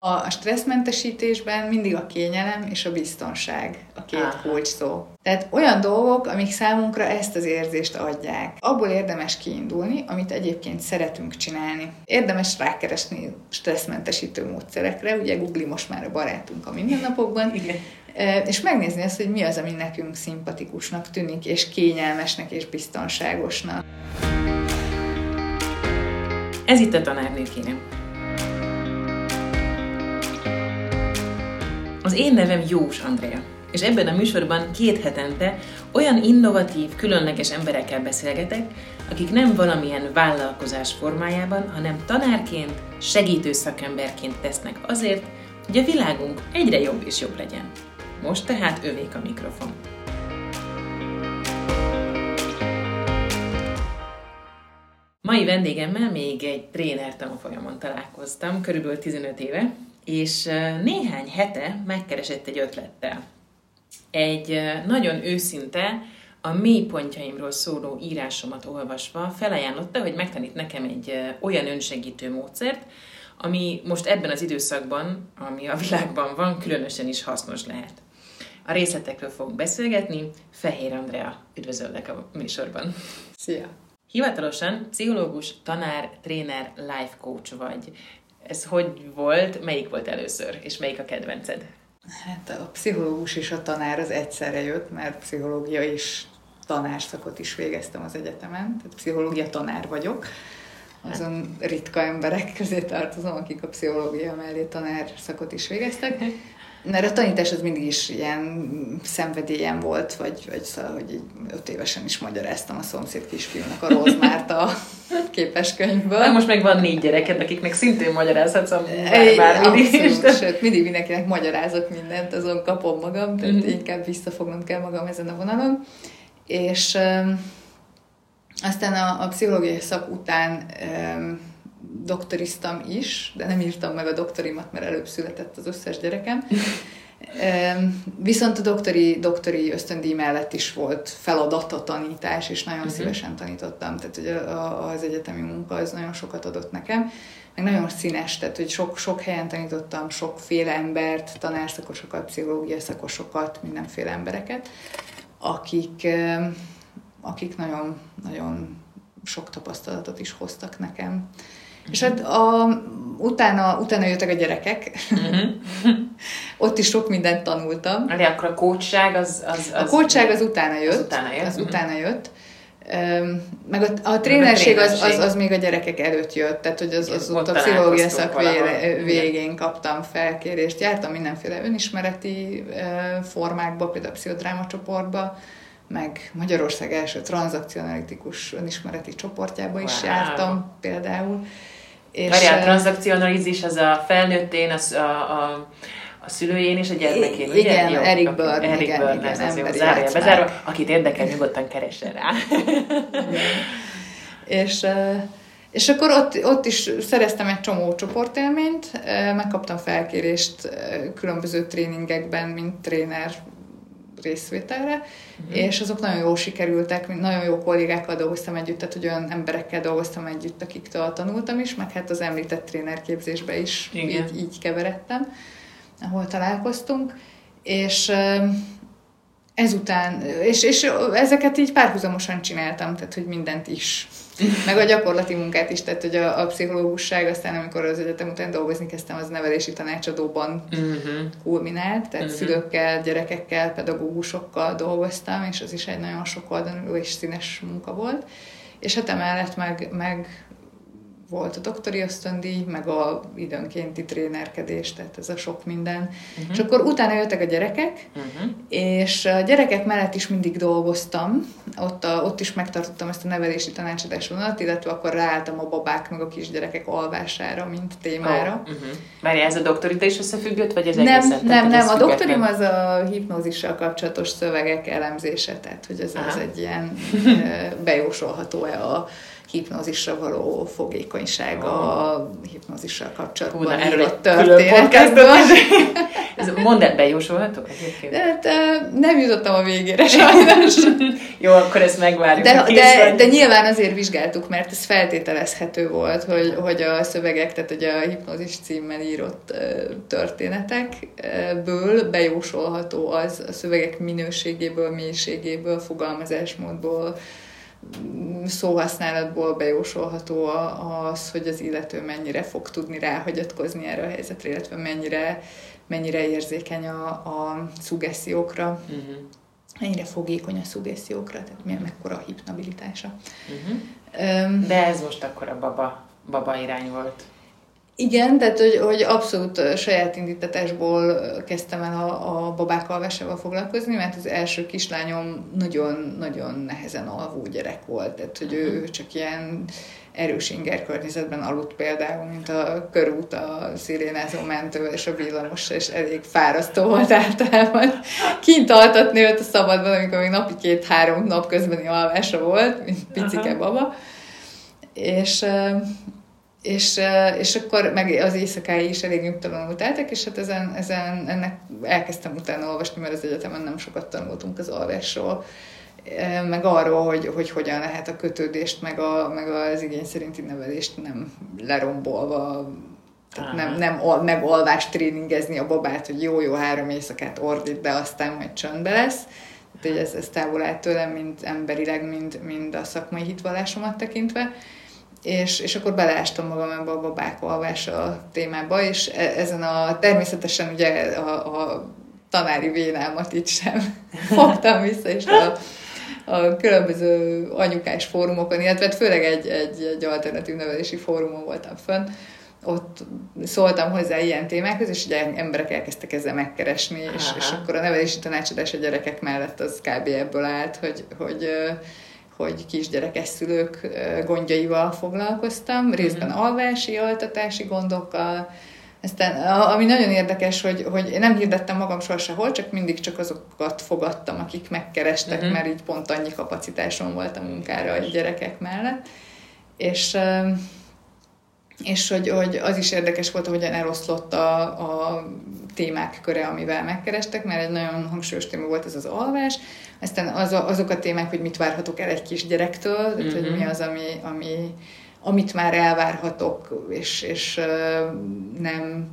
A stresszmentesítésben mindig a kényelem és a biztonság a két Aha. kulcs szó. Tehát olyan dolgok, amik számunkra ezt az érzést adják. Abból érdemes kiindulni, amit egyébként szeretünk csinálni. Érdemes rákeresni stresszmentesítő módszerekre, ugye Google most már a barátunk a mindennapokban, Igen. és megnézni azt, hogy mi az, ami nekünk szimpatikusnak tűnik, és kényelmesnek és biztonságosnak. Ez itt a tanárnőkényem. Az én nevem Jós Andrea, és ebben a műsorban két hetente olyan innovatív, különleges emberekkel beszélgetek, akik nem valamilyen vállalkozás formájában, hanem tanárként, segítő szakemberként tesznek azért, hogy a világunk egyre jobb és jobb legyen. Most tehát övék a mikrofon. Mai vendégemmel még egy tréner tanfolyamon találkoztam, körülbelül 15 éve, és néhány hete megkeresett egy ötlettel. Egy nagyon őszinte, a mélypontjaimról szóló írásomat olvasva felajánlotta, hogy megtanít nekem egy olyan önsegítő módszert, ami most ebben az időszakban, ami a világban van, különösen is hasznos lehet. A részletekről fogunk beszélgetni. Fehér Andrea, üdvözöllek a műsorban. Szia! Hivatalosan pszichológus, tanár, tréner, life coach vagy. Ez hogy volt, melyik volt először, és melyik a kedvenced? Hát a pszichológus és a tanár az egyszerre jött, mert pszichológia és tanárszakot is végeztem az egyetemen, tehát pszichológia tanár vagyok. Azon ritka emberek közé tartozom, akik a pszichológia mellé tanár szakot is végeztek. Mert a tanítás az mindig is ilyen szenvedélyem volt, vagy, vagy szóval, hogy így öt évesen is magyaráztam a szomszéd kisfiúnak a Rose Márta képeskönyvből. Na, most meg van négy gyereket, akiknek szintén magyarázhatsz a bármit is. Sőt, mindig mindenkinek magyarázok mindent, azon kapom magam, tehát mm-hmm. inkább visszafognom kell magam ezen a vonalon. És um, aztán a, a pszichológiai szak után um, doktoriztam is, de nem írtam meg a doktorimat, mert előbb született az összes gyerekem. Viszont a doktori, doktori ösztöndíj mellett is volt feladat a tanítás, és nagyon uh-huh. szívesen tanítottam, tehát hogy az egyetemi munka az nagyon sokat adott nekem, meg nagyon színes, tehát hogy sok, sok helyen tanítottam sokféle embert, tanárszakosokat, pszichológia szakosokat, mindenféle embereket, akik, akik nagyon, nagyon sok tapasztalatot is hoztak nekem. És hát a, utána, utána jöttek a gyerekek. Uh-huh. Ott is sok mindent tanultam. De akkor a kócság az, az, az... A kócság az utána jött. Az utána jött. Az uh-huh. utána jött. Meg a, a trénerség, az, az, az még a gyerekek előtt jött, tehát hogy az, az ott a pszichológia szak végén kaptam felkérést. Jártam mindenféle önismereti formákba, például a pszichodráma csoportba, meg Magyarország első tranzakcionalitikus önismereti csoportjába is wow. jártam például. És Várjál, a transzakcionalizis az a felnőttén, az a, a, a szülőjén és a gyermekén, ugye? Igen, jó, Eric Byrne. Eric igen, Byrne, igen, ez jó, zárja, bezárva. Akit érdekel, nyugodtan keressen rá. és, és akkor ott, ott is szereztem egy csomó csoportélményt, megkaptam felkérést különböző tréningekben, mint tréner részvételre, uh-huh. és azok nagyon jól sikerültek, nagyon jó kollégákkal dolgoztam együtt, tehát hogy olyan emberekkel dolgoztam együtt, akiktől tanultam is, meg hát az említett trénerképzésbe is így, így keveredtem, ahol találkoztunk, és ezután, és, és ezeket így párhuzamosan csináltam, tehát hogy mindent is meg a gyakorlati munkát is, tehát hogy a, a pszichológusság aztán, amikor az egyetem után dolgozni kezdtem, az nevelési tanácsadóban uh-huh. kulminált, tehát uh-huh. szülőkkel, gyerekekkel, pedagógusokkal dolgoztam, és az is egy nagyon sokoldalú és színes munka volt. És hát emellett meg, meg volt a doktori ösztöndíj, meg a időnkénti trénerkedés, tehát ez a sok minden. Uh-huh. És akkor utána jöttek a gyerekek, uh-huh. és a gyerekek mellett is mindig dolgoztam, ott, a, ott is megtartottam ezt a nevelési tanácsadás vonalat, illetve akkor ráálltam a babák meg a kisgyerekek alvására, mint témára. Oh, uh-huh. Várj, ez a doktorita is összefüggött, vagy ez nem, egészen? Nem, nem, a doktorim az a hipnózissal kapcsolatos szövegek elemzése, tehát hogy ez az egy ilyen bejósolható-e a hipnózisra való fogékonyság oh. a hipnózissal kapcsolatban Hú, erről egy történetekből. Mondd el, bejósolható egyébként? De, de, nem jutottam a végére sajnos. Jó, akkor ezt megvárjuk. De, de, de nyilván azért vizsgáltuk, mert ez feltételezhető volt, hogy, hogy a szövegek, tehát hogy a hipnózis címmel írott történetekből bejósolható az a szövegek minőségéből, mélységéből, fogalmazásmódból, szóhasználatból bejósolható az, hogy az illető mennyire fog tudni ráhagyatkozni erre a helyzetre, illetve mennyire, mennyire érzékeny a, a szugessziókra, uh-huh. mennyire fogékony a szugessziókra, tehát milyen mekkora a hipnabilitása. Uh-huh. Um, De ez most akkor a baba, baba irány volt. Igen, tehát hogy, hogy abszolút saját indítatásból kezdtem el a, a babák alvásával foglalkozni, mert az első kislányom nagyon-nagyon nehezen alvó gyerek volt, tehát hogy ő csak ilyen erős inger környezetben aludt például, mint a körút a szirénázó mentővel és a villamos, és elég fárasztó volt általában. Kint altatni őt a szabadban, amikor még napi két-három nap közbeni alvása volt, mint picike baba. És és, és akkor meg az éjszakái is elég nyugtalanul teltek, és hát ezen, ezen ennek elkezdtem utána olvasni, mert az egyetemen nem sokat tanultunk az alvásról, meg arról, hogy, hogy hogyan lehet a kötődést, meg, a, meg az igény szerinti nevelést nem lerombolva, tehát nem, nem ol, megolvást tréningezni a babát, hogy jó-jó három éjszakát ordít, de aztán majd csöndbe lesz. Tehát ez, ez távol áll tőlem, mind emberileg, mind, mind a szakmai hitvallásomat tekintve és, és akkor beleástam magam ebbe a babák alvása témába, és e, ezen a természetesen ugye a, a tanári vénálmat itt sem fogtam vissza, és a, a különböző anyukás fórumokon, illetve hát főleg egy, egy, egy alternatív nevelési fórumon voltam fönn, ott szóltam hozzá ilyen témákhoz, és ugye emberek elkezdtek ezzel megkeresni, és, és akkor a nevelési tanácsadás a gyerekek mellett az kb. ebből állt, hogy, hogy hogy kisgyerekes szülők gondjaival foglalkoztam, részben mhm. alvási, altatási gondokkal, aztán, ami nagyon érdekes, hogy, hogy én nem hirdettem magam soha sehol, csak mindig csak azokat fogadtam, akik megkerestek, uh-huh. mert így pont annyi kapacitásom volt a munkára a gyerekek mellett. És, és hogy, hogy az is érdekes volt, hogyan eloszlott a, a témák köre, amivel megkerestek, mert egy nagyon hangsúlyos téma volt ez az alvás, aztán az a, azok a témák, hogy mit várhatok el egy kisgyerektől, tehát mm-hmm. hogy mi mhm. az, ami, ami, amit már elvárhatok, és, és nem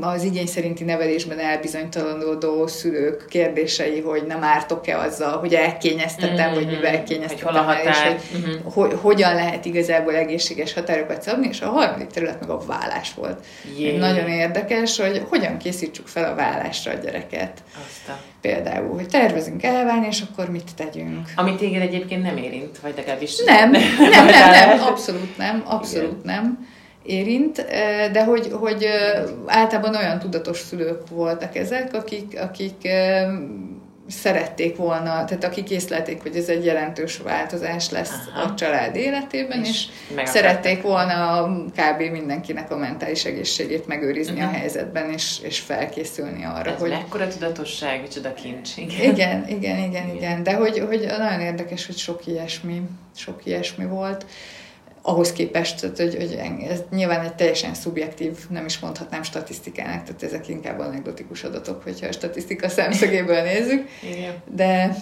az igény szerinti nevelésben elbizonytalanodó szülők kérdései, hogy nem ártok-e azzal, hogy elkényeztetem, mm-hmm. vagy mivel kényeztetem hogy el, és hogy, mm-hmm. hogy hogyan lehet igazából egészséges határokat szabni, és a harmadik terület meg a vállás volt. Jé. Nagyon érdekes, hogy hogyan készítsük fel a vállásra a gyereket. Aztán. Például, hogy tervezünk elválni, és akkor mit tegyünk. Ami téged egyébként nem érint, vagy legalábbis... Nem, nem, nem, nem, nem abszolút nem, abszolút Igen. nem érint, de hogy, hogy általában olyan tudatos szülők voltak ezek, akik, akik szerették volna, tehát akik észlelték, hogy ez egy jelentős változás lesz Aha. a család életében, és, és szerették volna kb. mindenkinek a mentális egészségét megőrizni uh-huh. a mhm. helyzetben, és, és felkészülni arra, ez hogy... mekkora tudatosság, micsoda kincs. Igen, igen, igen, igen, igen. De hogy, hogy nagyon érdekes, hogy sok ilyesmi, sok ilyesmi volt ahhoz képest, tehát, hogy, hogy ez nyilván egy teljesen szubjektív, nem is mondhatnám statisztikának, tehát ezek inkább anekdotikus adatok, hogyha a statisztika szemszögéből nézzük, de,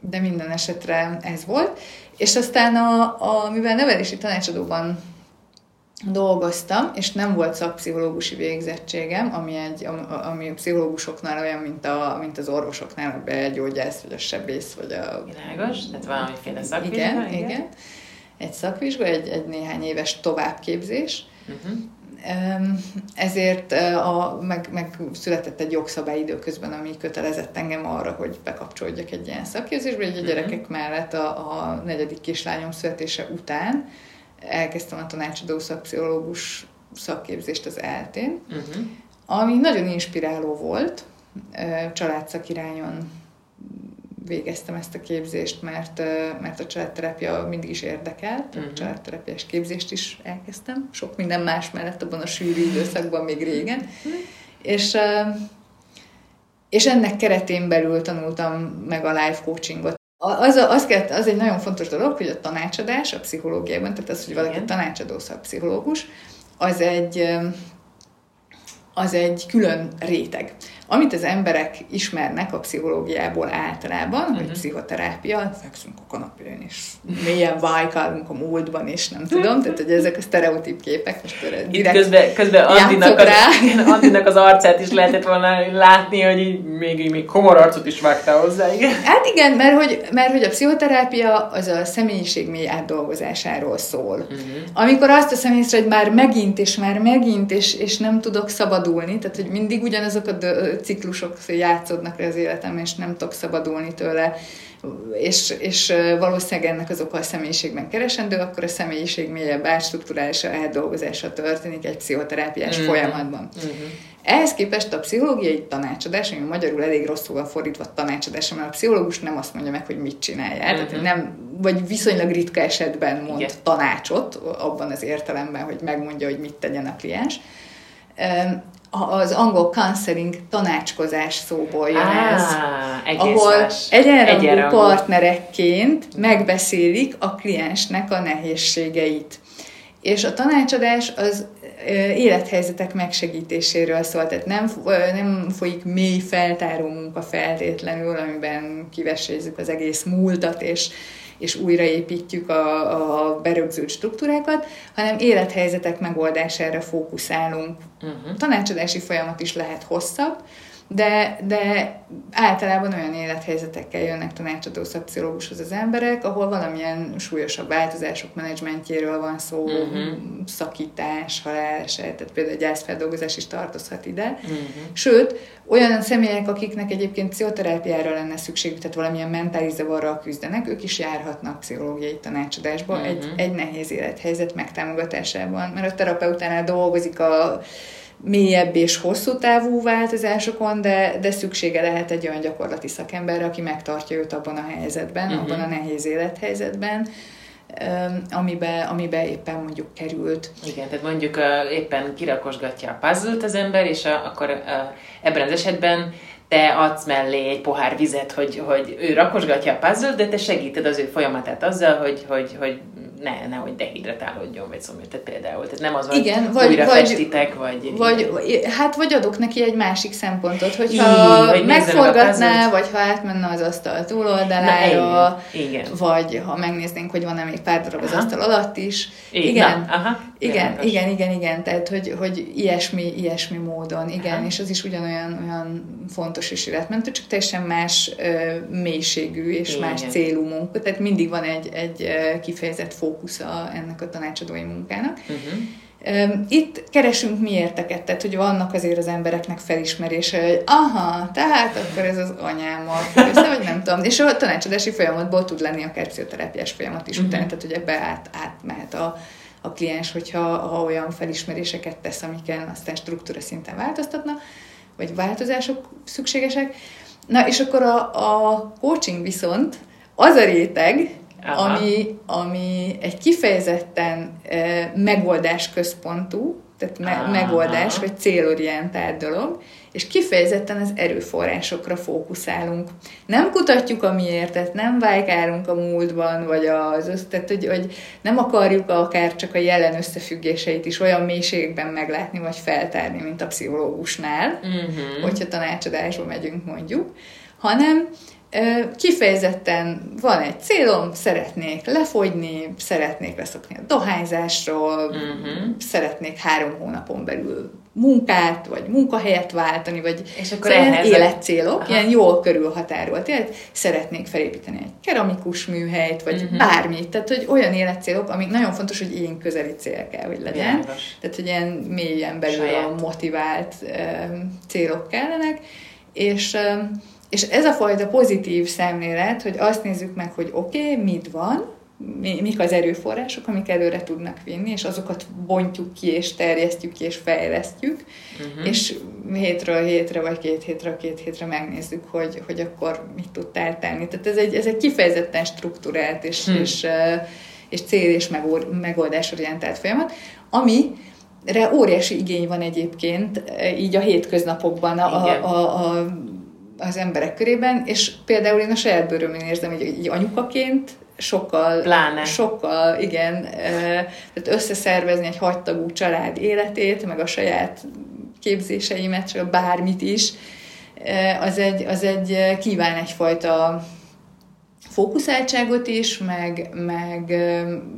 de minden esetre ez volt. És aztán, a, a, mivel nevelési tanácsadóban dolgoztam, és nem volt szakpszichológusi végzettségem, ami, egy, ami a pszichológusoknál olyan, mint, a, mint az orvosoknál, a begyógyász, vagy a sebész, vagy a... Világos, tehát valamiféle szakvizsga. Igen, igen. igen egy szakvizsga, egy, egy néhány éves továbbképzés. Uh-huh. Ezért a, meg, meg született egy jogszabály időközben, ami kötelezett engem arra, hogy bekapcsolódjak egy ilyen szakképzésbe, hogy a mhm. gyerekek mellett a, a negyedik kislányom születése után elkezdtem a tanácsadó szakpszichológus szakképzést az eltén, uh-huh. ami nagyon inspiráló volt, családszakirányon végeztem ezt a képzést, mert, mert a családterápia mindig is érdekelt, uh-huh. a mhm. családterápiás képzést is elkezdtem, sok minden más mellett abban a sűrű időszakban még régen, uh-huh. és és ennek keretén belül tanultam meg a life coachingot. Az, az, kell, az egy nagyon fontos dolog, hogy a tanácsadás a pszichológiában, tehát az, hogy valaki tanácsadó szakpszichológus, az egy az egy külön réteg. Amit az emberek ismernek a pszichológiából általában, uh-huh. hogy mhm. pszichoterápia, fekszünk a kanapén, és mélyen vájkálunk a múltban, és nem tudom, tehát hogy ezek a sztereotíp képek. Most Itt közben, közben Andinak, az, Andinak az arcát is lehetett volna látni, hogy így még, még komor arcot is vágtál hozzá, igen. Hát igen, mert hogy, mert hogy a pszichoterápia az a személyiség mély átdolgozásáról szól. Uh-huh. Amikor azt a észre, hogy már megint, és már megint, és, és nem tudok szabadulni, tehát hogy mindig ugyanazok a ciklusok játszódnak le az életem, és nem tudok szabadulni tőle, és, és valószínűleg ennek az oka a személyiségben keresendő, akkor a személyiség mélyebb átstruktúrálása, átdolgozása történik egy pszichoterápiás mm-hmm. folyamatban. Mm-hmm. Ehhez képest a pszichológiai tanácsadás, ami magyarul elég rosszul van fordítva tanácsadás, mert a pszichológus nem azt mondja meg, hogy mit csináljál, mm-hmm. tehát nem, vagy viszonylag ritka esetben mond Igen. tanácsot, abban az értelemben, hogy megmondja, hogy mit tegyen a kliens az angol counseling tanácskozás szóból jön Á, ez, ahol egyenrangú partnerekként megbeszélik a kliensnek a nehézségeit. És a tanácsadás az élethelyzetek megsegítéséről szól, tehát nem, nem folyik mély feltáró munka feltétlenül, amiben kivesézzük az egész múltat, és és újraépítjük a, a berögzült struktúrákat, hanem élethelyzetek megoldására fókuszálunk. Uh-huh. Tanácsadási folyamat is lehet hosszabb, de, de általában olyan élethelyzetekkel jönnek tanácsadó szakpszichológushoz az emberek, ahol valamilyen súlyosabb változások menedzsmentjéről van szó, uh-huh. szakítás, haláleset, tehát például a gyászfeldolgozás is tartozhat ide. Uh-huh. Sőt, olyan személyek, akiknek egyébként pszichoterápiára lenne szükségük, tehát valamilyen mentális zavarral küzdenek, ők is járhatnak pszichológiai tanácsadásba uh-huh. egy, egy nehéz élethelyzet megtámogatásában, mert a terapeutánál dolgozik a mélyebb és hosszú távú változásokon, de, de szüksége lehet egy olyan gyakorlati szakemberre, aki megtartja őt abban a helyzetben, uh-huh. abban a nehéz élethelyzetben, amiben amiben éppen mondjuk került. Igen, tehát mondjuk uh, éppen kirakosgatja a puzzle az ember, és a, akkor uh, ebben az esetben te adsz mellé egy pohár vizet, hogy, hogy ő rakosgatja a puzzle de te segíted az ő folyamatát azzal, hogy, hogy, hogy ne, nehogy dehidratálódjon, vagy tehát például. Tehát nem az, hogy Igen, vagy, újra vagy, festitek, vagy... vagy... Hát, vagy adok neki egy másik szempontot, hogyha Így, megforgatná, vagy ha átmenne az asztal túloldalára, Na, igen. vagy ha megnéznénk, hogy van-e még pár darab az Aha. asztal alatt is. Igen, igen, Na, aha. igen, igen, igen, igen, igen, tehát hogy, hogy ilyesmi, ilyesmi módon, igen, Aha. és az is ugyanolyan olyan fontos és életmentő, csak teljesen más ö, mélységű és igen. más célú munka, tehát mindig van egy, egy kifejezett fókusz fókusza ennek a tanácsadói munkának. Uh-huh. Itt keresünk miérteket, tehát hogy vannak azért az embereknek felismerése, hogy aha, tehát akkor ez az anyámmal össze, vagy nem tudom. És a tanácsadási folyamatból tud lenni akár pszichoterápiás folyamat is uh-huh. utána, tehát hogy ebbe át, átmehet a, a kliens, hogyha ha olyan felismeréseket tesz, amiken aztán struktúra szinten változtatna, vagy változások szükségesek. Na, és akkor a, a coaching viszont az a réteg, ami, ami egy kifejezetten e, megoldás központú, tehát me- Aha. megoldás vagy célorientált dolog, és kifejezetten az erőforrásokra fókuszálunk. Nem kutatjuk a miértet, nem vájkálunk a múltban, vagy az, tehát hogy, hogy nem akarjuk akár csak a jelen összefüggéseit is olyan mélységben meglátni, vagy feltárni, mint a pszichológusnál, uh-huh. hogyha tanácsadásba megyünk mondjuk, hanem Kifejezetten van egy célom, szeretnék lefogyni, szeretnék leszokni a dohányzásról, uh-huh. szeretnék három hónapon belül munkát, vagy munkahelyet váltani, vagy és akkor szóval ilyen életcélok, Aha. ilyen jól körülhatárolt tehát Szeretnék felépíteni egy keramikus műhelyt, vagy uh-huh. bármit. Tehát, hogy olyan életcélok, amik nagyon fontos, hogy én közeli cél kell, hogy legyen. János. Tehát, hogy ilyen mélyen belül a motivált um, célok kellenek. És um, és ez a fajta pozitív szemlélet, hogy azt nézzük meg, hogy oké, okay, mit van, mi, mik az erőforrások, amik előre tudnak vinni, és azokat bontjuk ki, és terjesztjük ki, és fejlesztjük, uh-huh. és hétről hétre, vagy két hétre, két hétre megnézzük, hogy, hogy akkor mit tudtál tenni. Tehát ez egy, ez egy kifejezetten struktúrált, és, hmm. és, és cél és megoldásorientált folyamat, ami Re óriási igény van egyébként így a hétköznapokban a, a, a, a az emberek körében, és például én a saját bőrömön érzem, hogy így anyukaként sokkal, Pláne. sokkal, igen, tehát összeszervezni egy hagytagú család életét, meg a saját képzéseimet, bármit is, az egy, az egy kíván egyfajta fókuszáltságot is, meg, meg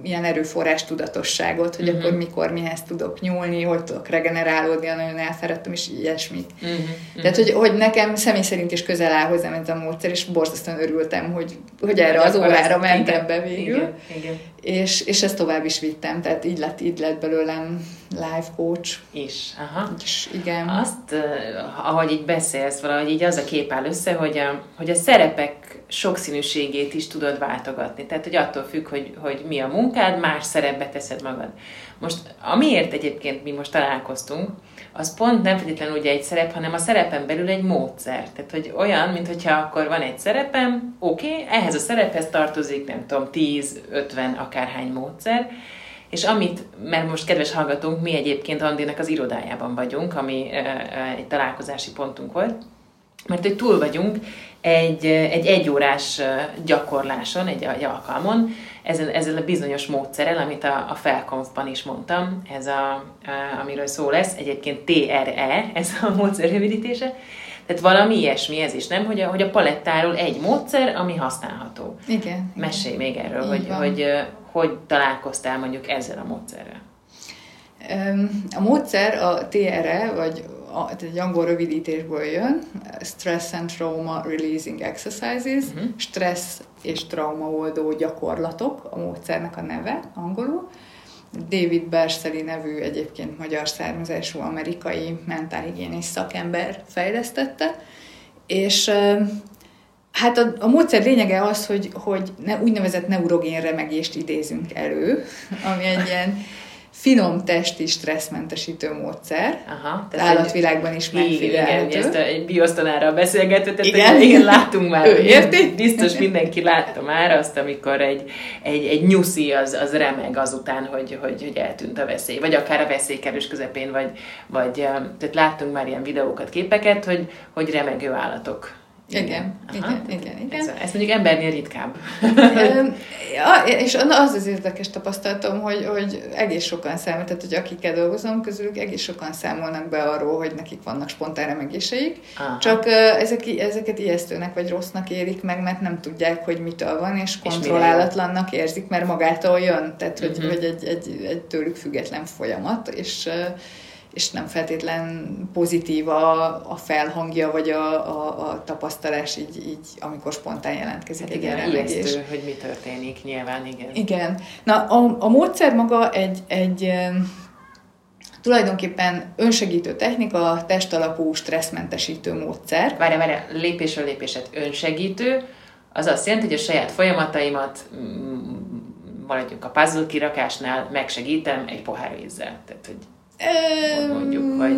ilyen erőforrás tudatosságot, hogy uh-huh. akkor mikor mihez tudok nyúlni, hogy tudok regenerálódni, nagyon elfáradtam, és ilyesmit. Uh-huh. Tehát, hogy, hogy nekem személy szerint is közel áll hozzám ez a módszer, és borzasztóan örültem, hogy, hogy erre az órára mentem be végül. Igen, igen. És, és ezt tovább is vittem, tehát így lett, így lett belőlem life coach. Is, aha. És igen. Azt, ahogy így beszélsz, valahogy így az a kép áll össze, hogy a, hogy a szerepek sokszínűségét is tudod váltogatni. Tehát, hogy attól függ, hogy, hogy mi a munkád, más szerepbe teszed magad. Most, amiért egyébként mi most találkoztunk, az pont nem feltétlenül ugye egy szerep, hanem a szerepen belül egy módszer. Tehát, hogy olyan, mint hogyha akkor van egy szerepem, oké, okay, ehhez a szerephez tartozik, nem tudom, 10-50 akárhány módszer, és amit, mert most kedves hallgatónk, mi egyébként Andinak az irodájában vagyunk, ami egy találkozási pontunk volt, mert hogy túl vagyunk egy, egy egyórás gyakorláson, egy, egy alkalmon, ezzel, ezzel a bizonyos módszerrel, amit a, a Felkonfban is mondtam, ez a, a, amiről szó lesz, egyébként TRE, ez a módszer rövidítése, tehát valami ilyesmi ez is, nem? Hogy a, hogy a palettáról egy módszer, ami használható. Igen. Mesélj még erről, hogy, hogy, hogy hogy találkoztál mondjuk ezzel a módszerrel. A módszer a TRE, vagy a, egy angol rövidítésből jön, Stress and Trauma Releasing Exercises, uh-huh. stressz és traumaoldó gyakorlatok, a módszernek a neve angolul. David Berseli nevű egyébként magyar származású amerikai mentálhigiénés szakember fejlesztette, és Hát a, a módszer lényege az, hogy, hogy ne, úgynevezett neurogén remegést idézünk elő, ami egy ilyen finom testi stresszmentesítő módszer. Aha, tehát állatvilágban is megfigyelhető. Igen, ezt a, egy biosztonárral beszélgető, tehát igen. igen, látunk már. Ő érti? Biztos mindenki látta már azt, amikor egy, egy, egy nyuszi az, az remeg azután, hogy, hogy, hogy eltűnt a veszély, vagy akár a veszélykerülés közepén, vagy, vagy tehát láttunk már ilyen videókat, képeket, hogy, hogy remegő állatok igen, igen, igen, igen. Ez, ez mondjuk embernél ritkább. ja, és az az érdekes tapasztalatom, hogy, hogy egész sokan számol, tehát hogy akikkel dolgozom, közülük egész sokan számolnak be arról, hogy nekik vannak spontán remegéseik, Aha. csak ezek, ezeket ijesztőnek vagy rossznak érik meg, mert nem tudják, hogy mitől van, és kontrollálatlannak érzik, mert magától jön, tehát hogy, uh-huh. hogy egy, egy, egy tőlük független folyamat, és és nem feltétlen pozitív a, a felhangja, vagy a, a, a tapasztalás így, így, amikor spontán jelentkezik hát egy igen, ijesztő, hogy mi történik, nyilván, igen. Igen. Na, a, a módszer maga egy, egy tulajdonképpen önsegítő technika, testalapú stresszmentesítő módszer. Várj, várj, lépésről lépéset önsegítő, az azt jelenti, hogy a saját folyamataimat maradjunk a puzzle kirakásnál, megsegítem egy pohár vízzel. Tehát, hogy mondjuk, vagy...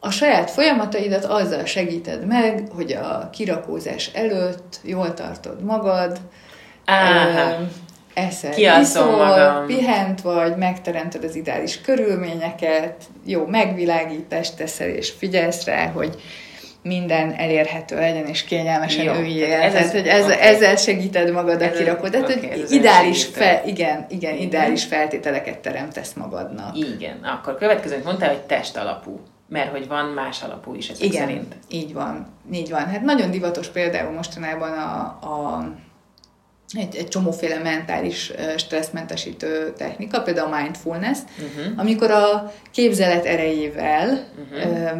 A saját folyamataidat azzal segíted meg, hogy a kirakózás előtt jól tartod magad, eszel, iszol, magam. pihent vagy, megteremted az ideális körülményeket, jó megvilágítást teszel, és figyelsz rá, hogy minden elérhető legyen, és kényelmesen Jó, üljél. Ez, tehát, hogy ez, okay. ezzel segíted magad a kirakod. Tehát, okay, hogy ideális, fel, igen, igen, igen, ideális feltételeket teremtesz magadnak. Igen, akkor következőt mondtál, hogy test alapú. Mert hogy van más alapú is ezek Igen, szerint. így van. Így van. Hát nagyon divatos például mostanában a, a egy, egy csomóféle mentális stresszmentesítő technika, például a mindfulness, uh-huh. amikor a képzelet erejével uh-huh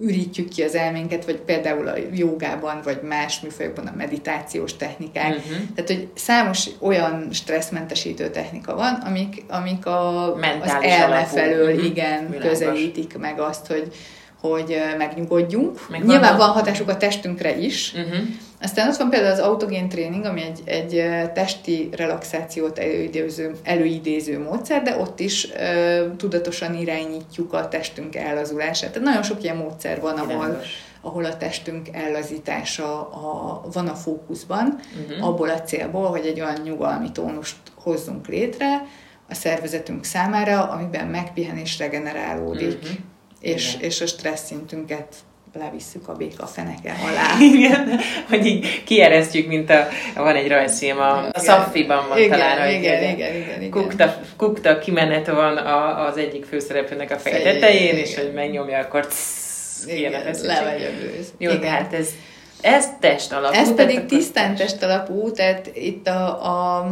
ürítjük ki az elménket, vagy például a jogában, vagy más műfajokban a meditációs technikák. Uh-huh. Tehát, hogy számos olyan stresszmentesítő technika van, amik, amik a, az elme felől uh-huh. igen Világos. közelítik meg azt, hogy, hogy megnyugodjunk. Meg Nyilván van hatásuk a testünkre is, uh-huh. Aztán ott van például az autogén tréning, ami egy, egy testi relaxációt előidéző, előidéző módszer, de ott is ö, tudatosan irányítjuk a testünk ellazulását. Tehát nagyon sok ilyen módszer van, ahol, ahol a testünk ellazítása a, van a fókuszban, uh-huh. abból a célból, hogy egy olyan nyugalmi tónust hozzunk létre a szervezetünk számára, amiben megpihen és regenerálódik, uh-huh. És, és a stressz szintünket levisszük a béka feneke alá. Igen, hogy így kieresztjük, mint a, van egy rajzfilm, a, a Szaffiban van igen, talán, igen, igen, igen, igen, igen. Kukta, kukta kimenet van a, az egyik főszereplőnek a feje tetején, és hogy megnyomja, akkor igen, lemegy a bőz. Jó, igen. tehát ez, ez test alapú. Ez pedig tisztán test alapú, tehát itt a, a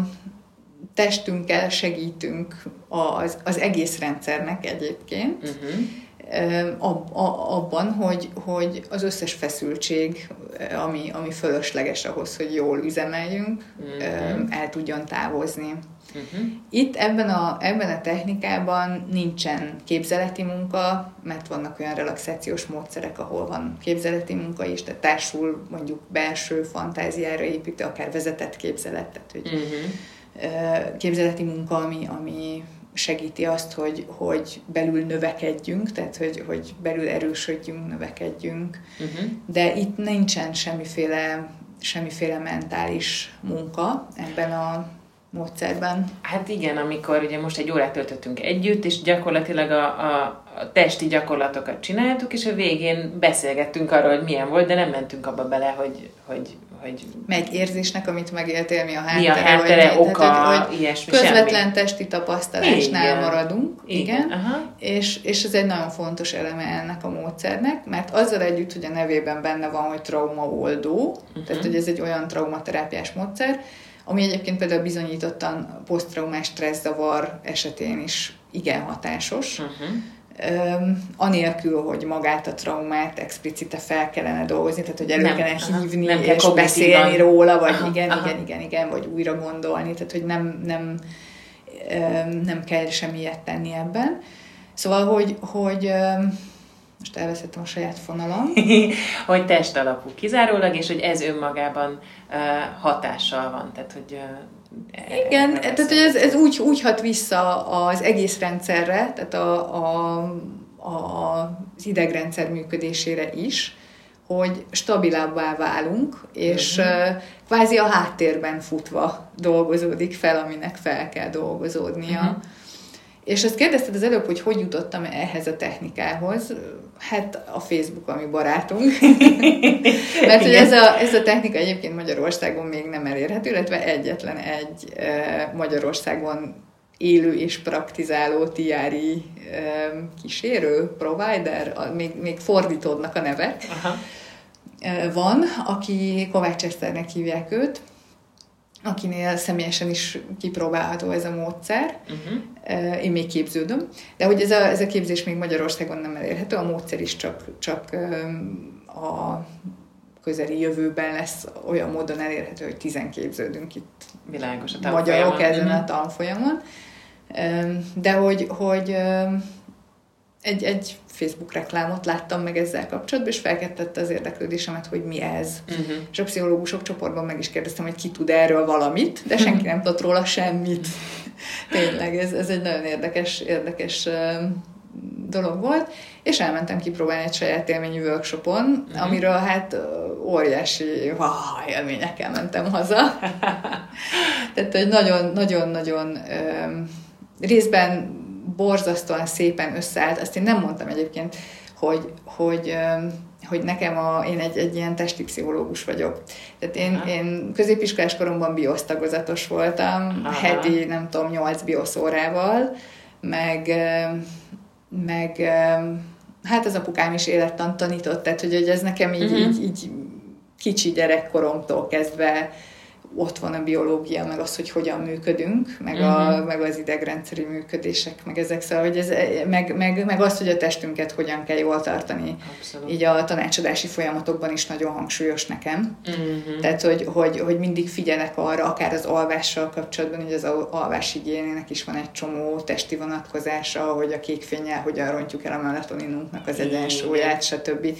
testünkkel segítünk az, az egész rendszernek egyébként. Uh-huh abban, hogy, hogy az összes feszültség, ami, ami fölösleges ahhoz, hogy jól üzemeljünk, mm-hmm. el tudjon távozni. Uh-huh. Itt ebben a, ebben a technikában nincsen képzeleti munka, mert vannak olyan relaxációs módszerek, ahol van képzeleti munka is, tehát társul mondjuk belső fantáziára építő, akár vezetett képzelet, tehát hogy uh-huh. képzeleti munka, ami, ami segíti azt, hogy, hogy belül növekedjünk, tehát hogy, hogy belül erősödjünk, növekedjünk, uh-huh. de itt nincsen semmiféle, semmiféle mentális munka ebben a módszerben. Hát igen, amikor ugye most egy órát töltöttünk együtt, és gyakorlatilag a, a, a testi gyakorlatokat csináltuk, és a végén beszélgettünk arról, hogy milyen volt, de nem mentünk abba bele, hogy, hogy hogy... Meg érzésnek, amit megéltél, mi a háttere. Mi a háttere, vagy, oka, tehát, hogy, ilyesmi, Közvetlen semmi. testi tapasztalásnál igen. maradunk, igen, igen. Aha. És, és ez egy nagyon fontos eleme ennek a módszernek, mert azzal együtt, hogy a nevében benne van, hogy traumaoldó, uh-huh. tehát hogy ez egy olyan traumaterápiás módszer, ami egyébként például bizonyítottan posztraumás stresszavar esetén is igen hatásos. Uh-huh anélkül, hogy magát a traumát explicite fel kellene dolgozni, tehát hogy elő nem, kellene aha, hívni, nem és kell beszélni róla, vagy aha, igen, aha. igen, igen, igen, vagy újra gondolni, tehát hogy nem, nem, nem kell semmi ilyet tenni ebben. Szóval, hogy, hogy most elveszettem a saját fonalam. hogy test alapú kizárólag, és hogy ez önmagában hatással van, tehát hogy igen, tehát hogy ez, ez úgy, úgy hat vissza az egész rendszerre, tehát a, a, a, az idegrendszer működésére is, hogy stabilabbá válunk, és uh-huh. kvázi a háttérben futva dolgozódik fel, aminek fel kell dolgozódnia. Uh-huh. És azt kérdezted az előbb, hogy hogy jutottam ehhez a technikához. Hát a Facebook, ami barátunk. Mert hogy ez a, ez a technika egyébként Magyarországon még nem elérhető, illetve egyetlen egy Magyarországon élő és praktizáló tiári kísérő, provider, még, még fordítódnak a nevek. Aha. Van, aki Kovács Eszternek hívják őt, akinél személyesen is kipróbálható ez a módszer. Uh-huh. Én még képződöm. De hogy ez a, ez a képzés még Magyarországon nem elérhető, a módszer is csak, csak a közeli jövőben lesz olyan módon elérhető, hogy tizen képződünk itt Világos, a magyarok ezen a tanfolyamon. De hogy, hogy egy, egy Facebook reklámot láttam meg ezzel kapcsolatban, és felkeltette az érdeklődésemet, hogy mi ez. Uh-huh. És a pszichológusok csoportban meg is kérdeztem, hogy ki tud erről valamit, de senki nem tudott róla semmit. Tényleg, ez, ez egy nagyon érdekes, érdekes dolog volt, és elmentem kipróbálni egy saját élményű workshopon, uh-huh. amiről hát óriási wow, élményekkel mentem haza. Tehát, hogy nagyon-nagyon-nagyon részben borzasztóan szépen összeállt. Azt én nem mondtam egyébként, hogy, hogy, hogy nekem a, én egy, egy ilyen testi pszichológus vagyok. Tehát én, én középiskolás koromban biosztagozatos voltam, Aha. heti, nem tudom, 8 bioszórával, meg, meg hát az apukám is élettant tanított, tehát hogy, hogy ez nekem így, uh-huh. így, így kicsi gyerekkoromtól kezdve ott van a biológia, meg az, hogy hogyan működünk, meg, uh-huh. a, mhm. meg az idegrendszeri működések, meg ezek, szóval, hogy ez, meg, meg, meg azt, hogy a testünket hogyan kell jól tartani. Abszolút. Így a tanácsadási folyamatokban is nagyon hangsúlyos nekem. Uh-huh. Tehát, hogy, hogy, hogy mindig figyelek arra, akár az alvással kapcsolatban, hogy az alváshigiénének is van egy csomó testi vonatkozása, hogy a kékfényel hogyan rontjuk el a melatoninunknak az egyensúlyát, stb.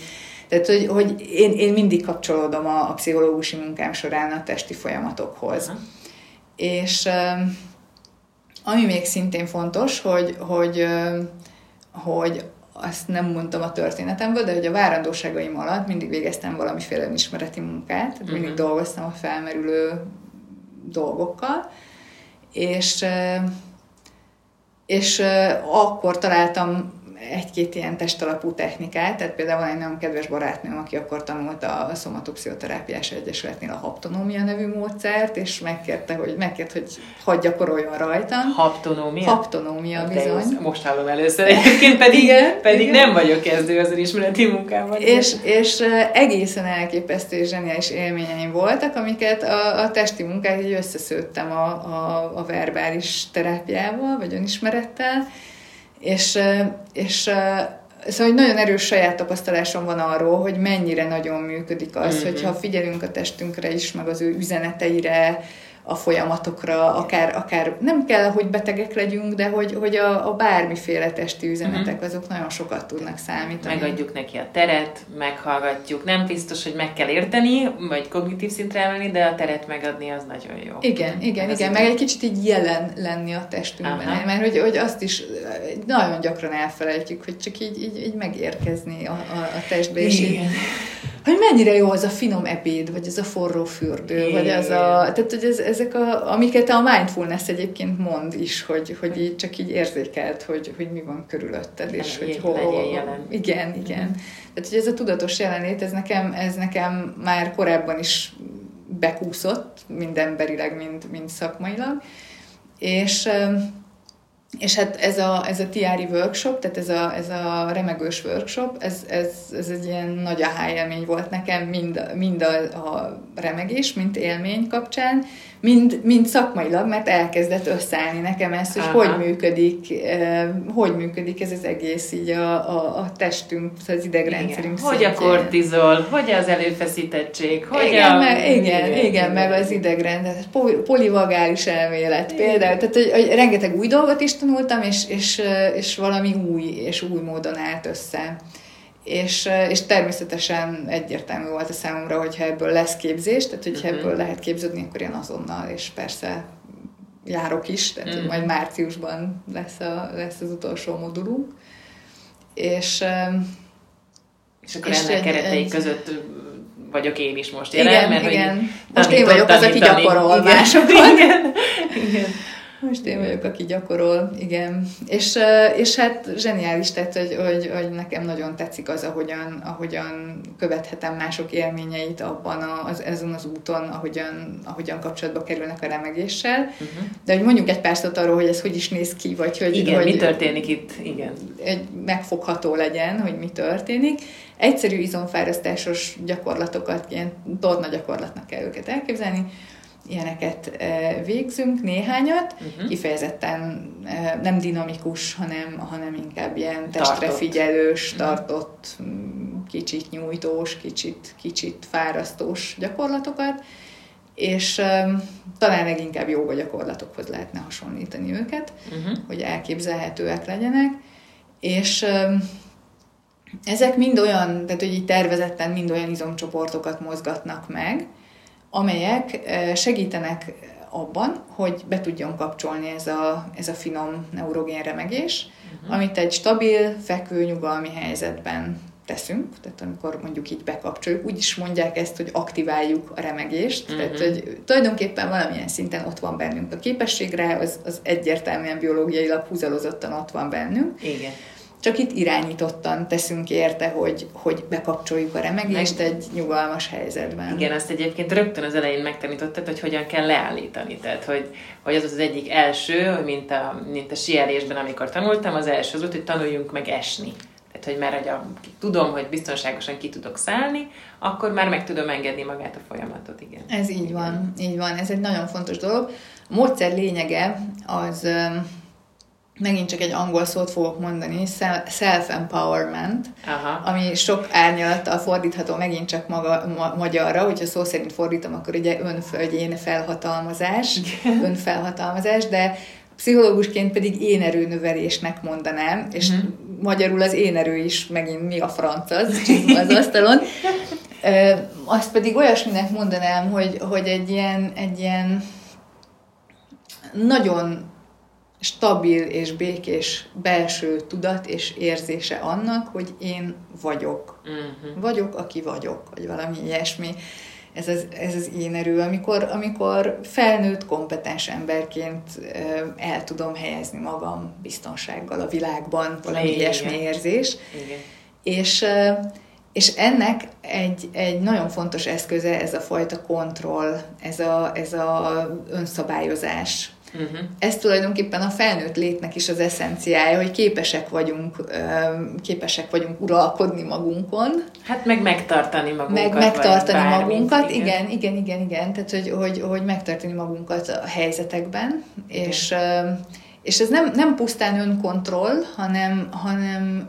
Tehát, hogy, hogy én, én mindig kapcsolódom a, a pszichológusi munkám során a testi folyamatokhoz. Aha. És ami még szintén fontos, hogy, hogy, hogy azt nem mondtam a történetemből, de hogy a várandóságaim alatt mindig végeztem valamiféle önismereti munkát, uh-huh. mindig dolgoztam a felmerülő dolgokkal, és, és akkor találtam egy-két ilyen testalapú technikát, tehát például van egy nagyon kedves barátnőm, aki akkor tanulta a Szomatopszichoterápiás Egyesületnél a haptonómia nevű módszert, és megkérte, hogy, megkért, hogy hadd gyakoroljon rajtam. Haptonómia? Haptonómia, bizony. most hallom először, egyébként pedig, igen, pedig igen. nem vagyok kezdő az ismereti munkában. És, és egészen elképesztő és zseniális élményeim voltak, amiket a, a testi munkát így összeszőttem a, a, a verbális terápiával, vagy önismerettel, és, és Szóval hogy nagyon erős saját tapasztalásom van arról, hogy mennyire nagyon működik az, mm-hmm. hogyha figyelünk a testünkre is, meg az ő üzeneteire, a folyamatokra, akár, akár nem kell, hogy betegek legyünk, de hogy, hogy a, a bármiféle testi üzenetek, uh-huh. azok nagyon sokat tudnak számítani. Megadjuk neki a teret, meghallgatjuk. Nem biztos, hogy meg kell érteni, vagy kognitív szintre emelni, de a teret megadni az nagyon jó. Igen, igen, igen. Meg egy kicsit így jelen lenni a testünkben. Aha. Mert hogy, hogy azt is nagyon gyakran elfelejtjük, hogy csak így, így, így megérkezni a, a, a testbe, és igen. így hogy mennyire jó az a finom ebéd, vagy ez a forró fürdő, Igen. vagy az a... Tehát, hogy ez, ezek a, amiket a mindfulness egyébként mond is, hogy, hogy így csak így érzékelt, hogy, hogy mi van körülötted, és hogy hol... hol igen, igen. Mm. Tehát, hogy ez a tudatos jelenlét, ez nekem, ez nekem már korábban is bekúszott, mind emberileg, mind, mind szakmailag, és és hát ez a, ez a tiári workshop, tehát ez a, ez a remegős workshop, ez, ez, ez egy ilyen nagy aha élmény volt nekem, mind, mind a, a remegés, mint élmény kapcsán, mind, mind szakmailag, mert elkezdett összeállni nekem ez, hogy Aha. hogy működik, eh, hogy működik ez az egész így a, a, a testünk, az idegrendszerünk igen. Hogy a kortizol, hogy az előfeszítettség, hogy igen, a... Meg, igen, igen, igen, meg az idegrendszer, polivagális elmélet igen. például, tehát hogy, hogy rengeteg új dolgot is tanultam, és, és, és valami új és új módon állt össze és, és természetesen egyértelmű volt a számomra, hogyha ebből lesz képzés, tehát hogyha uh-huh. ebből lehet képződni, akkor én azonnal, és persze járok is, tehát uh-huh. majd márciusban lesz, a, lesz az utolsó modulunk. És, és akkor és ennek keretei egy, között vagyok én is most jelen, igen, mert igen. Hogy most én vagyok az, aki gyakorol másokat. Igen, igen. Most én vagyok, aki gyakorol, igen. És, és hát zseniális, tehát, hogy, hogy, hogy nekem nagyon tetszik az, ahogyan, ahogyan követhetem mások élményeit abban az, ezen az úton, ahogyan, ahogyan kapcsolatba kerülnek a remegéssel. Uh-huh. De hogy mondjuk egy pár szót arról, hogy ez hogy is néz ki, vagy hogy... Igen, hogy, mi történik itt, igen. Egy megfogható legyen, hogy mi történik. Egyszerű izomfárasztásos gyakorlatokat, ilyen torna gyakorlatnak kell őket elképzelni, ilyeneket végzünk, néhanyat, uh-huh. kifejezetten nem dinamikus, hanem, hanem inkább ilyen testre tartott. figyelős, mhm. tartott, uh-huh. kicsit nyújtós, kicsit, kicsit fárasztós gyakorlatokat, és um, talán leginkább joga gyakorlatokhoz lehetne hasonlítani őket, uh-huh. hogy elképzelhetőek legyenek, és um, ezek mind olyan, tehát hogy így tervezetten mind olyan izomcsoportokat mozgatnak meg, amelyek segítenek abban, hogy be tudjon kapcsolni ez a, ez a finom neurogén remegés, uh-huh. amit egy stabil, fekvő, nyugalmi helyzetben teszünk, tehát amikor mondjuk így bekapcsoljuk, úgy is mondják ezt, hogy aktiváljuk a remegést, uh-huh. tehát hogy tulajdonképpen valamilyen szinten ott van bennünk a képességre, az, az egyértelműen biológiailag húzalozottan ott van bennünk. Igen csak itt irányítottan teszünk érte, hogy, hogy bekapcsoljuk a remegést Meg... egy nyugalmas helyzetben. Igen, azt egyébként rögtön az elején megtanítottad, hogy hogyan kell leállítani. Tehát, hogy, hogy az az egyik első, mint a, mint a sielésben, amikor tanultam, az első az volt, hogy tanuljunk meg esni. Tehát, hogy már hogy a, tudom, hogy biztonságosan ki tudok szállni, akkor már meg tudom engedni magát a folyamatot, igen. Ez így van, így van. Ez egy nagyon fontos dolog. A módszer lényege az megint csak egy angol szót fogok mondani, self-empowerment, Aha. ami sok árnyalattal fordítható megint csak maga, ma, magyarra, hogyha szó szerint fordítom, akkor ugye önföldjén felhatalmazás, önfelhatalmazás, de pszichológusként pedig én erőnövelésnek mondanám, és mm-hmm. magyarul az én erő is megint mi a franc az, az asztalon. Azt pedig olyasminek mondanám, hogy, hogy egy ilyen, egy ilyen nagyon stabil és békés belső tudat és érzése annak, hogy én vagyok. Uh-huh. Vagyok, aki vagyok, vagy valami ilyesmi. ez az, ez az én erő, amikor, amikor felnőtt, kompetens emberként el tudom helyezni magam biztonsággal a világban, valami Igen. ilyesmi érzés. Igen. És, és ennek egy, egy nagyon fontos eszköze ez a fajta kontroll, ez a, ez a önszabályozás, Uh-huh. Ez tulajdonképpen a felnőtt létnek is az eszenciája, hogy képesek vagyunk, képesek vagyunk uralkodni magunkon. Hát meg megtartani magunkat. Meg megtartani magunkat, igen. igen, igen, igen, igen. Tehát, hogy, hogy, hogy megtartani magunkat a helyzetekben, igen. és, és ez nem, nem pusztán önkontroll, hanem, hanem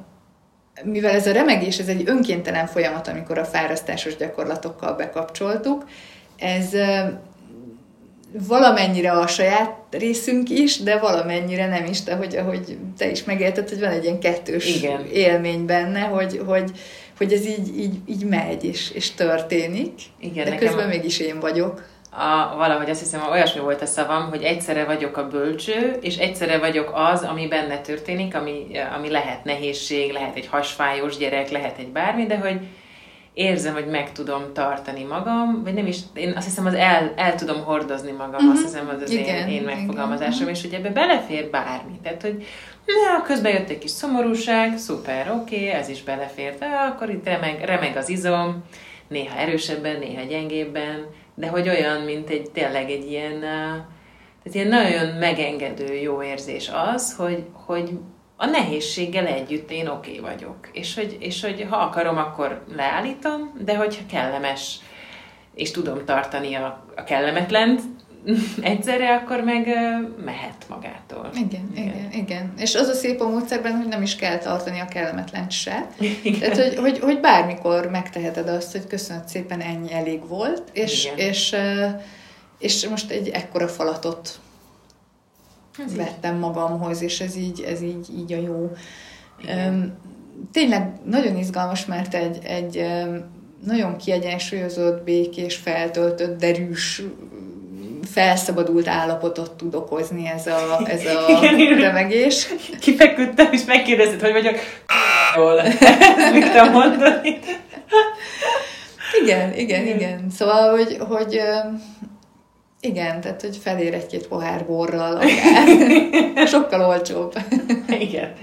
mivel ez a remegés, ez egy önkéntelen folyamat, amikor a fárasztásos gyakorlatokkal bekapcsoltuk, ez valamennyire a saját részünk is, de valamennyire nem is, de hogy, ahogy te is megélted, hogy van egy ilyen kettős Igen. élmény benne, hogy, hogy, hogy ez így, így, így megy és, és történik, Igen, de közben a... mégis én vagyok. A, valahogy azt hiszem, olyasmi volt a szavam, hogy egyszerre vagyok a bölcső, és egyszerre vagyok az, ami benne történik, ami, ami lehet nehézség, lehet egy hasfájós gyerek, lehet egy bármi, de hogy érzem, hogy meg tudom tartani magam, vagy nem is, én azt hiszem, az el, el tudom hordozni magam, uh-huh. azt hiszem, az az igen, én, én megfogalmazásom, igen. és hogy ebbe belefér bármi. Tehát, hogy na, közben jött egy kis szomorúság, szuper, oké, okay, ez is belefért, akkor itt remeg, remeg az izom, néha erősebben, néha gyengébben, de hogy olyan, mint egy tényleg egy ilyen, tehát ilyen nagyon megengedő jó érzés az, hogy, hogy a nehézséggel együtt én oké okay vagyok. És hogy, és hogy ha akarom, akkor leállítom, de hogyha kellemes, és tudom tartani a, a kellemetlent, egyszerre, akkor meg mehet magától. Igen, igen, igen, igen. És az a szép a módszerben, hogy nem is kell tartani a kellemetlen se. Igen. Tehát, hogy, hogy, hogy bármikor megteheted azt, hogy köszönöm szépen, ennyi elég volt, és, igen. és, és most egy ekkora falatot ez vettem így. magamhoz, és ez így, ez így, így a jó. Um, tényleg nagyon izgalmas, mert egy, egy nagyon kiegyensúlyozott, békés, feltöltött, derűs, felszabadult állapotot tud okozni ez a, ez a Igen, remegés. Kifeküdtem, és megkérdezted, hogy vagyok jól. Ezt mit mondani? Igen, igen, igen. Szóval, hogy, hogy igen, tehát hogy felér egy-két pohár borral akár. Sokkal olcsóbb. Igen,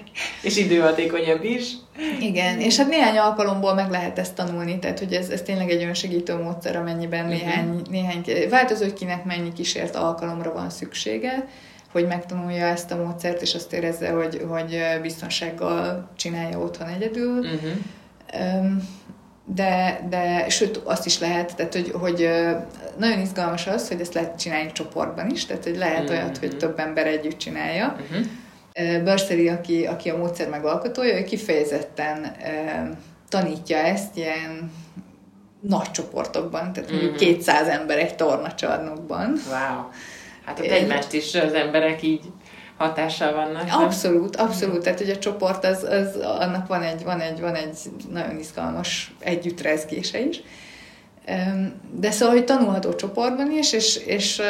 és időhatékonyabb is. Igen, és hát néhány alkalomból meg lehet ezt tanulni, tehát hogy ez, ez tényleg egy önsegítő módszer, amennyiben uh-huh. néhány, néhány változó, hogy kinek mennyi kísért alkalomra van szüksége, hogy megtanulja ezt a módszert, és azt érezze, hogy, hogy biztonsággal csinálja otthon egyedül. Uh-huh. Um, de, de sőt, azt is lehet, tehát hogy, hogy nagyon izgalmas az, hogy ezt lehet csinálni csoportban is, tehát hogy lehet mm-hmm. olyat, hogy több ember együtt csinálja. Mm-hmm. Börszeri, aki, aki a módszer megalkotója, ő kifejezetten tanítja ezt ilyen nagy csoportokban, tehát mondjuk mm-hmm. 200 ember egy tornacsarnokban. Wow! Hát ott egymást is az emberek így hatással vannak. Abszolút, abszolút. Tehát, hogy a csoport, az, az, annak van egy, van, egy, van egy nagyon izgalmas együttrezgése is. De szóval, hogy tanulható csoportban is, és, és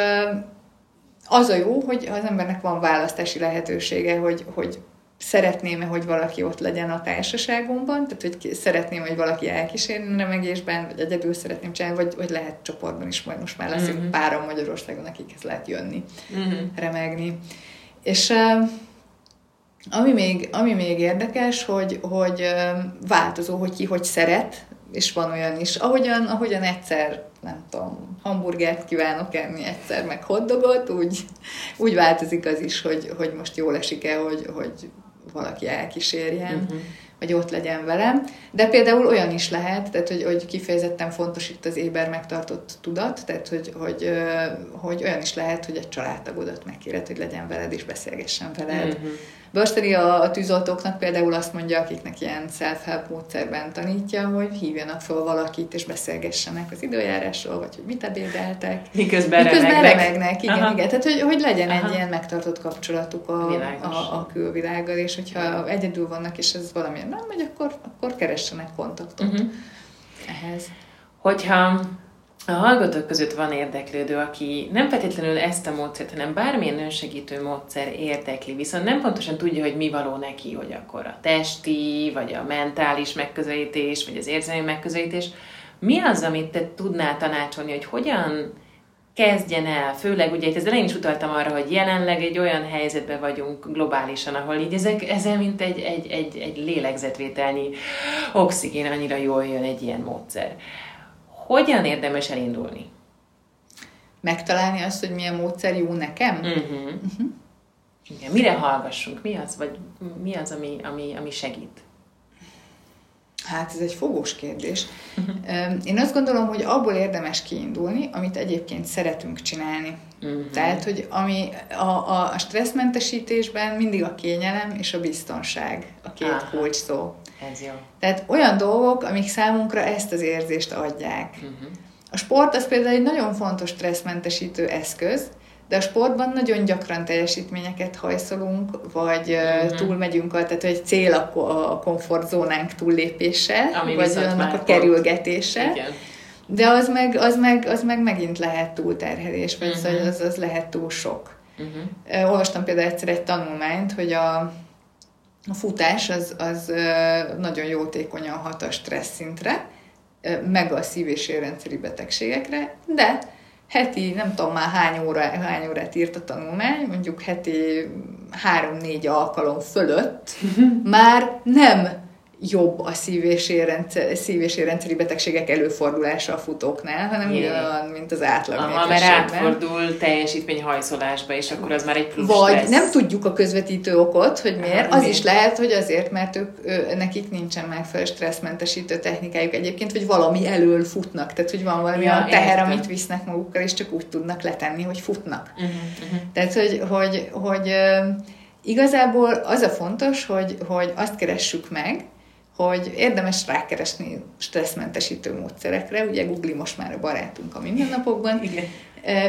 az a jó, hogy az embernek van választási lehetősége, hogy, hogy szeretném-e, hogy valaki ott legyen a társaságomban, tehát hogy szeretném, hogy valaki elkísérni remegésben, vagy egyedül szeretném csinálni, vagy, vagy lehet csoportban is, majd most már lesz uh-huh. párom Magyarországon, akikhez lehet jönni, uh-huh. remegni. És ami még, ami még érdekes, hogy, hogy változó, hogy ki hogy szeret, és van olyan is. Ahogyan, ahogyan egyszer, nem tudom, hamburgert kívánok enni, egyszer meg hoddogot, úgy, úgy változik az is, hogy, hogy most jól esik-e, hogy, hogy valaki elkísérjen. Uh-huh vagy ott legyen velem. De például olyan is lehet, tehát hogy, hogy kifejezetten fontos itt az éber megtartott tudat, tehát hogy, hogy, hogy olyan is lehet, hogy egy családtagodat megkéred, hogy legyen veled és beszélgessen veled. Uh-huh. Börsteri a, a tűzoltóknak például azt mondja, akiknek ilyen self-help módszerben tanítja, hogy hívjanak fel valakit, és beszélgessenek az időjárásról, vagy hogy mit ebédeltek. Miközben, Miközben remegnek. remegnek. Igen, Aha. igen. Tehát, hogy, hogy legyen Aha. egy ilyen megtartott kapcsolatuk a, a, a külvilággal, és hogyha egyedül vannak, és ez valamilyen nem megy, akkor, akkor keressenek kontaktot uh-huh. ehhez. Hogyha a hallgatók között van érdeklődő, aki nem feltétlenül ezt a módszert, hanem bármilyen önsegítő módszer érdekli, viszont nem pontosan tudja, hogy mi való neki, hogy akkor a testi, vagy a mentális megközelítés, vagy az érzelmi megközelítés, Mi az, amit te tudnál tanácsolni, hogy hogyan kezdjen el, főleg ugye itt az elején is utaltam arra, hogy jelenleg egy olyan helyzetben vagyunk globálisan, ahol így ezek, ezzel mint egy, egy, egy, egy lélegzetvételnyi oxigén annyira jól jön egy ilyen módszer. Hogyan érdemes elindulni? Megtalálni azt, hogy milyen módszer jó nekem? Uh-huh. Uh-huh. Igen, mire hallgassunk? Mi az, vagy mi az, ami, ami, ami segít? Hát ez egy fogós kérdés. Én azt gondolom, hogy abból érdemes kiindulni, amit egyébként szeretünk csinálni. Uh-huh. Tehát, hogy ami a, a, a stresszmentesítésben mindig a kényelem és a biztonság a két Aha. kulcs szó. Ez jó. Tehát olyan dolgok, amik számunkra ezt az érzést adják. Uh-huh. A sport az például egy nagyon fontos stresszmentesítő eszköz, de a sportban nagyon gyakran teljesítményeket hajszolunk, vagy uh-huh. túlmegyünk, a, tehát egy cél a komfortzónánk túllépése, Ami vagy annak a kerülgetése. Igen. De az meg, az, meg, az meg megint lehet túlterhelés, vagy uh-huh. az, az lehet túl sok. Uh-huh. Olvastam például egyszer egy tanulmányt, hogy a, a futás az, az nagyon jótékonyan hat a stressz szintre, meg a szív- és érrendszeri betegségekre, de heti, nem tudom már hány, óra, hány órát írt a tanulmány, mondjuk heti három-négy alkalom fölött, már nem jobb a szív- és, érrendszer, szív- és érrendszeri betegségek előfordulása a futóknál, hanem Jé. ugyanolyan, mint az átlag Aha, mert átfordul teljesítményhajszolásba, és akkor az már egy plusz Vagy lesz. nem tudjuk a közvetítő okot, hogy miért. Aha, az is lehet, hogy azért, mert ők, ő, nekik nincsen megfelelő stresszmentesítő technikájuk egyébként, hogy valami elől futnak. Tehát, hogy van valami ja, a teher, értem. amit visznek magukkal, és csak úgy tudnak letenni, hogy futnak. Uh-huh, uh-huh. Tehát, hogy, hogy, hogy, hogy igazából az a fontos, hogy, hogy azt keressük meg, hogy érdemes rákeresni stresszmentesítő módszerekre, ugye Google most már a barátunk a mindennapokban, Igen.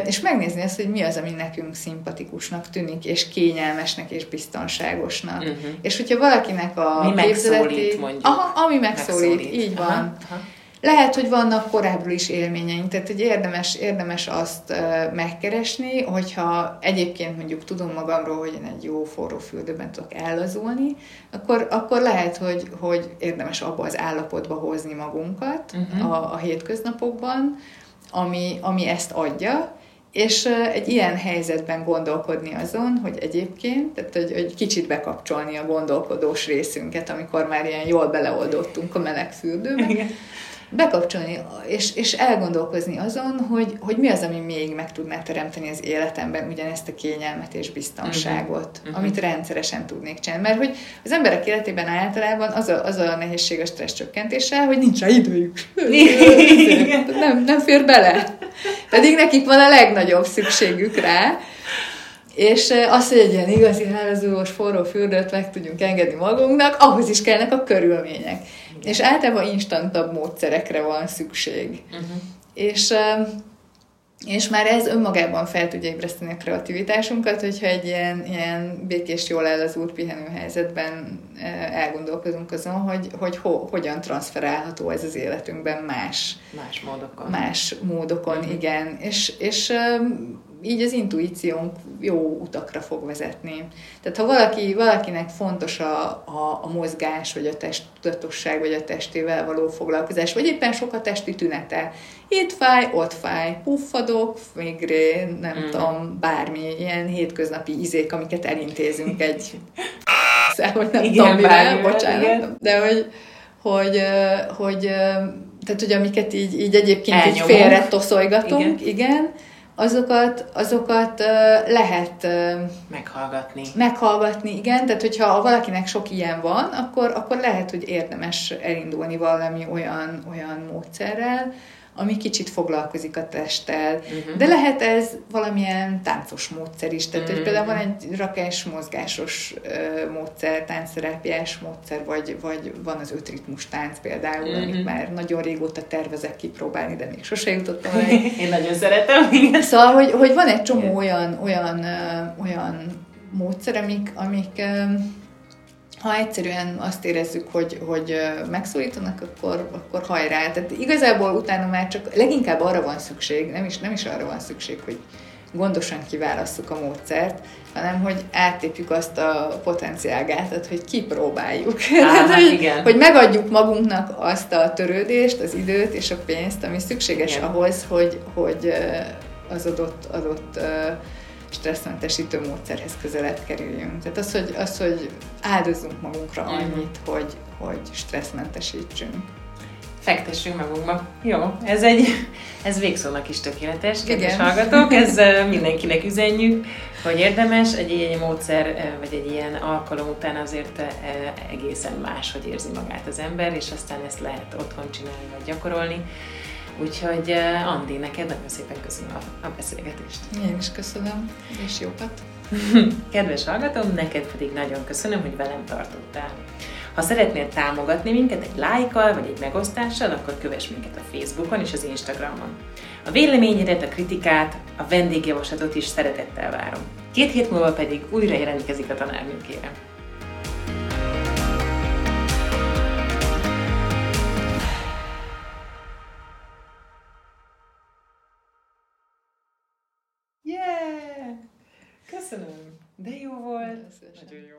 és megnézni azt, hogy mi az, ami nekünk szimpatikusnak tűnik, és kényelmesnek, és biztonságosnak. Uh-huh. És hogyha valakinek a mi képzeleti... megszólít, mondjuk. Aha, ami megszólít, megszólít. így van. Aha, aha. Lehet, hogy vannak korábbról is élményeink, tehát hogy érdemes, érdemes azt megkeresni, hogyha egyébként mondjuk tudom magamról, hogy én egy jó forró fürdőben tudok ellazulni, akkor, akkor lehet, hogy, hogy érdemes abba az állapotba hozni magunkat uh-huh. a, a hétköznapokban, ami, ami ezt adja, és egy ilyen helyzetben gondolkodni azon, hogy egyébként, tehát hogy, hogy kicsit bekapcsolni a gondolkodós részünket, amikor már ilyen jól beleoldottunk a meleg fürdőbe, Igen bekapcsolni, és, és elgondolkozni azon, hogy, hogy mi az, ami még meg tudná teremteni az életemben ugyanezt a kényelmet és biztonságot, uh-huh. amit rendszeresen tudnék csinálni. Mert hogy az emberek életében általában az a, az a nehézség a stressz csökkentéssel, hogy nincs rá időjük. nem, nem fér bele. Pedig nekik van a legnagyobb szükségük rá, és azt, hogy egy ilyen igazi hálazós forró fürdőt meg tudjunk engedni magunknak, ahhoz is kellnek a körülmények. Igen. És általában instantabb módszerekre van szükség. Uh-huh. És, és már ez önmagában fel tudja ébreszteni a kreativitásunkat, hogyha egy ilyen, ilyen békés, jól el az úr pihenő helyzetben elgondolkozunk azon, hogy, hogy ho, hogyan transferálható ez az életünkben más, más módokon. Más módokon, uh-huh. igen. És, és így az intuíciónk jó utakra fog vezetni. Tehát ha valaki, valakinek fontos a, a, a mozgás, vagy a testtudatosság, vagy a testével való foglalkozás, vagy éppen sok a testi tünete, itt fáj, ott fáj, puffadok, migré, nem mm. tudom, bármi, ilyen hétköznapi izék, amiket elintézünk egy vagy nem igen, tudom mivel, bocsánat, igen. de hogy, hogy, hogy, tehát, hogy amiket így, így egyébként így félre toszolgatunk, igen, igen azokat, azokat lehet meghallgatni. Meghallgatni, igen. Tehát, hogyha valakinek sok ilyen van, akkor, akkor lehet, hogy érdemes elindulni valami olyan, olyan módszerrel, ami kicsit foglalkozik a testtel. Uh-huh. De lehet ez valamilyen táncos módszer is. Tehát, uh-huh. hogy például van egy rakás mozgásos uh, módszer, táncterápiás módszer, vagy, vagy van az ötritmus tánc például, uh-huh. amit már nagyon régóta tervezek kipróbálni, de még sose jutottam el. Én nagyon szeretem. Igen. Szóval, hogy, hogy van egy csomó olyan, olyan, uh, olyan módszer, amik, amik uh, ha egyszerűen azt érezzük, hogy, hogy megszólítanak, akkor, akkor hajrá. Tehát igazából utána már csak leginkább arra van szükség, nem is, nem is arra van szükség, hogy gondosan kiválasszuk a módszert, hanem hogy áttépjük azt a potenciálgátat, hogy kipróbáljuk. Á, hogy, igen. hogy megadjuk magunknak azt a törődést, az időt és a pénzt, ami szükséges igen. ahhoz, hogy, hogy az adott, adott stresszmentesítő módszerhez közelebb kerüljünk. Tehát az, hogy, az, hogy áldozzunk magunkra annyit, hogy, hogy stresszmentesítsünk fektessünk magunkba. Jó, ez egy, ez végszónak is tökéletes, kedves Igen. hallgatók, ez mindenkinek üzenjük, hogy érdemes, egy ilyen módszer, vagy egy ilyen alkalom után azért egészen más, hogy érzi magát az ember, és aztán ezt lehet otthon csinálni, vagy gyakorolni. Úgyhogy Andi, neked nagyon szépen köszönöm a, a beszélgetést. Én is köszönöm, és jókat! Kedves hallgatom, neked pedig nagyon köszönöm, hogy velem tartottál. Ha szeretnél támogatni minket egy lájkkal vagy egy megosztással, akkor kövess minket a Facebookon és az Instagramon. A véleményedet, a kritikát, a vendégjavaslatot is szeretettel várom. Két hét múlva pedig újra jelentkezik a tanárnőkére. Köszönöm! De jó volt! Nagyon jó volt.